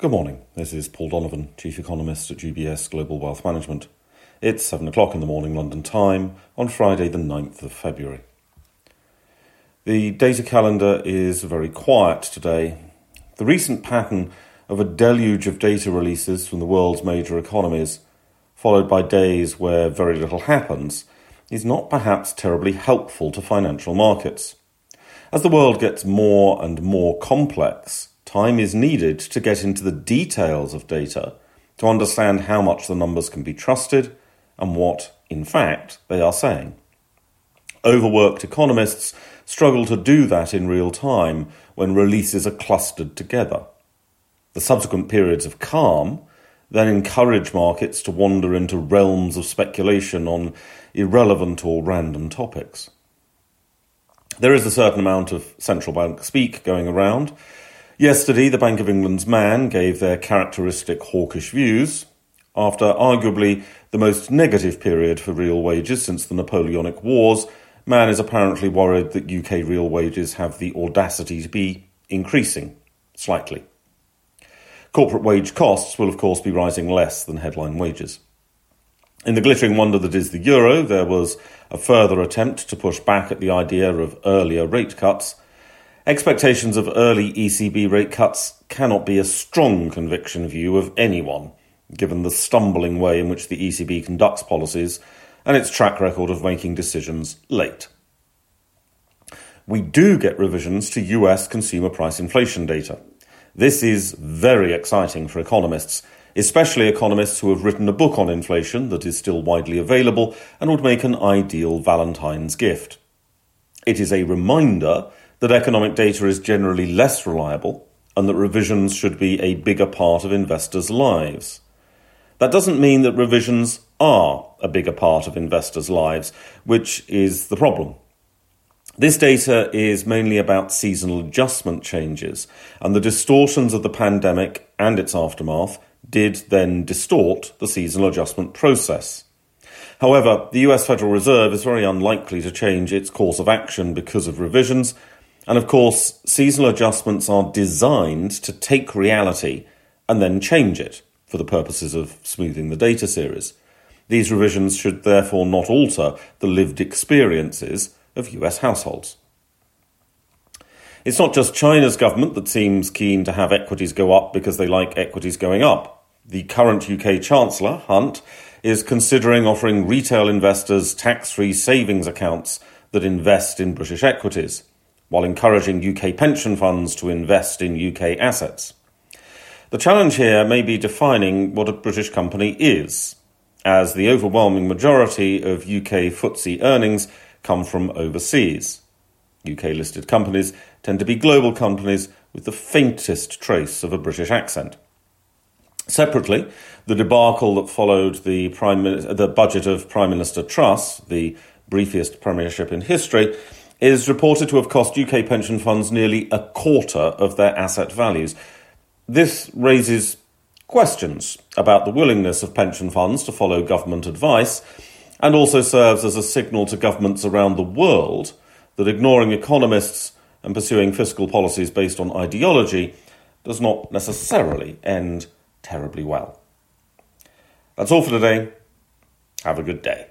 Good morning. This is Paul Donovan, Chief Economist at UBS Global Wealth Management. It's 7 o'clock in the morning London time on Friday, the 9th of February. The data calendar is very quiet today. The recent pattern of a deluge of data releases from the world's major economies, followed by days where very little happens, is not perhaps terribly helpful to financial markets. As the world gets more and more complex, time is needed to get into the details of data to understand how much the numbers can be trusted and what, in fact, they are saying. Overworked economists struggle to do that in real time when releases are clustered together. The subsequent periods of calm then encourage markets to wander into realms of speculation on irrelevant or random topics. There is a certain amount of central bank speak going around, Yesterday, the Bank of England's Mann gave their characteristic hawkish views after arguably the most negative period for real wages since the Napoleonic Wars. Mann is apparently worried that UK real wages have the audacity to be increasing slightly. Corporate wage costs will, of course, be rising less than headline wages. In the glittering wonder that is the euro, there was a further attempt to push back at the idea of earlier rate cuts Expectations of early ECB rate cuts cannot be a strong conviction view of anyone, given the stumbling way in which the ECB conducts policies and its track record of making decisions late. We do get revisions to US consumer price inflation data. This is very exciting for economists, especially economists who have written a book on inflation that is still widely available and would make an ideal Valentine's gift. It is a reminder that economic data is generally less reliable and that revisions should be a bigger part of investors' lives. That doesn't mean that revisions are a bigger part of investors' lives, which is the problem. This data is mainly about seasonal adjustment changes, and the distortions of the pandemic and its aftermath did then distort the seasonal adjustment process. However, the US Federal Reserve is very unlikely to change its course of action because of revisions, and of course, seasonal adjustments are designed to take reality and then change it for the purposes of smoothing the data series. These revisions should therefore not alter the lived experiences of US households. It's not just China's government that seems keen to have equities go up because they like equities going up. The current UK Chancellor, Hunt, is considering offering retail investors tax free savings accounts that invest in British equities while encouraging UK pension funds to invest in UK assets. The challenge here may be defining what a British company is, as the overwhelming majority of UK FTSE earnings come from overseas. UK listed companies tend to be global companies with the faintest trace of a British accent. Separately, the debacle that followed the, Prime, the budget of Prime Minister Truss, the briefest premiership in history, is reported to have cost UK pension funds nearly a quarter of their asset values. This raises questions about the willingness of pension funds to follow government advice and also serves as a signal to governments around the world that ignoring economists and pursuing fiscal policies based on ideology does not necessarily end terribly well. That's all for today. Have a good day.